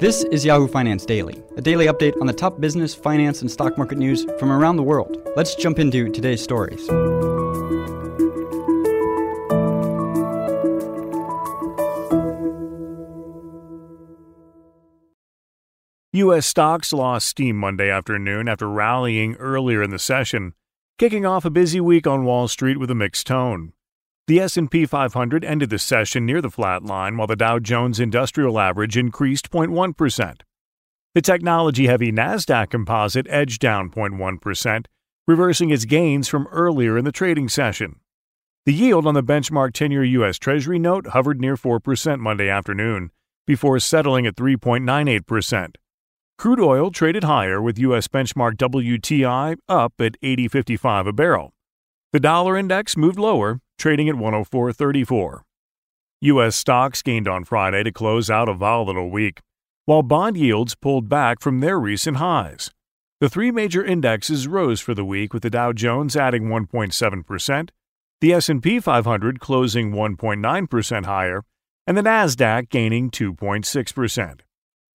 This is Yahoo Finance Daily, a daily update on the top business, finance, and stock market news from around the world. Let's jump into today's stories. U.S. stocks lost steam Monday afternoon after rallying earlier in the session, kicking off a busy week on Wall Street with a mixed tone. The S&P 500 ended the session near the flat line while the Dow Jones Industrial Average increased 0.1%. The technology-heavy Nasdaq Composite edged down 0.1%, reversing its gains from earlier in the trading session. The yield on the benchmark 10-year US Treasury note hovered near 4% Monday afternoon before settling at 3.98%. Crude oil traded higher with US benchmark WTI up at 80.55 a barrel. The dollar index moved lower trading at 104.34. U.S. stocks gained on Friday to close out a volatile week, while bond yields pulled back from their recent highs. The three major indexes rose for the week with the Dow Jones adding 1.7%, the S&P 500 closing 1.9% higher, and the Nasdaq gaining 2.6%.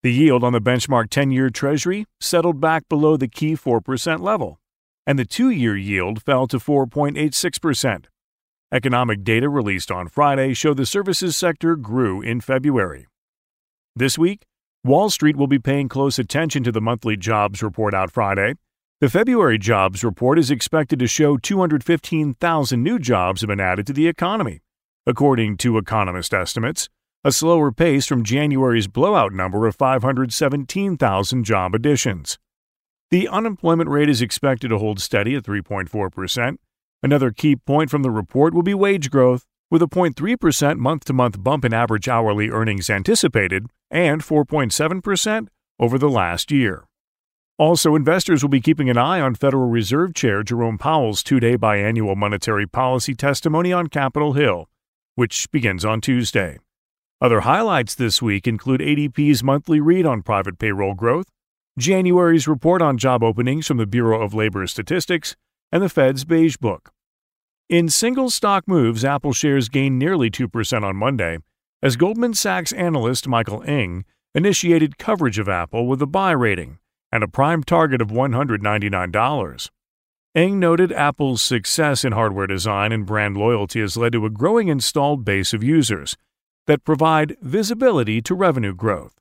The yield on the benchmark 10-year Treasury settled back below the key 4% level, and the 2-year yield fell to 4.86%. Economic data released on Friday show the services sector grew in February. This week, Wall Street will be paying close attention to the monthly jobs report out Friday. The February jobs report is expected to show 215,000 new jobs have been added to the economy, according to economist estimates, a slower pace from January's blowout number of 517,000 job additions. The unemployment rate is expected to hold steady at 3.4%, Another key point from the report will be wage growth, with a 0.3% month to month bump in average hourly earnings anticipated and 4.7% over the last year. Also, investors will be keeping an eye on Federal Reserve Chair Jerome Powell's two day biannual monetary policy testimony on Capitol Hill, which begins on Tuesday. Other highlights this week include ADP's monthly read on private payroll growth, January's report on job openings from the Bureau of Labor Statistics, and the Fed's Beige Book. In single stock moves, Apple shares gained nearly 2% on Monday as Goldman Sachs analyst Michael Ng initiated coverage of Apple with a buy rating and a prime target of $199. Ng noted Apple's success in hardware design and brand loyalty has led to a growing installed base of users that provide visibility to revenue growth.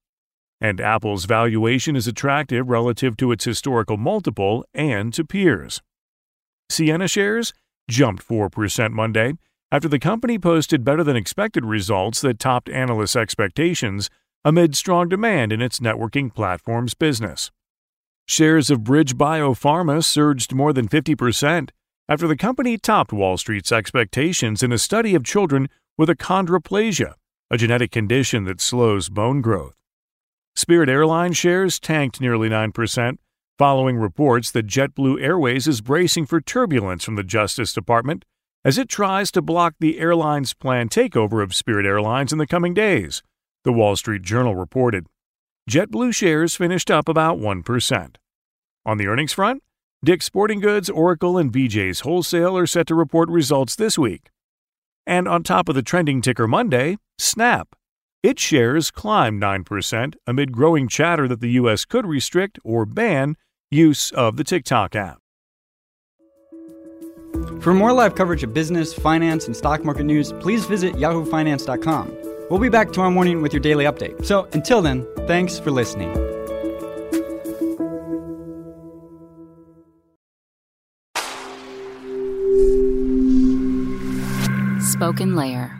And Apple's valuation is attractive relative to its historical multiple and to peers. Ciena shares jumped 4% Monday after the company posted better than expected results that topped analysts' expectations amid strong demand in its networking platforms business. Shares of BridgeBio Pharma surged more than 50% after the company topped Wall Street's expectations in a study of children with achondroplasia, a genetic condition that slows bone growth. Spirit Airlines shares tanked nearly 9%, following reports that JetBlue Airways is bracing for turbulence from the Justice Department as it tries to block the airline's planned takeover of Spirit Airlines in the coming days, the Wall Street Journal reported. JetBlue shares finished up about 1%. On the earnings front, Dick's Sporting Goods, Oracle, and BJ's Wholesale are set to report results this week. And on top of the trending ticker Monday, Snap. Its shares climbed 9% amid growing chatter that the U.S. could restrict or ban use of the TikTok app. For more live coverage of business, finance, and stock market news, please visit yahoofinance.com. We'll be back tomorrow morning with your daily update. So until then, thanks for listening. SpokenLayer.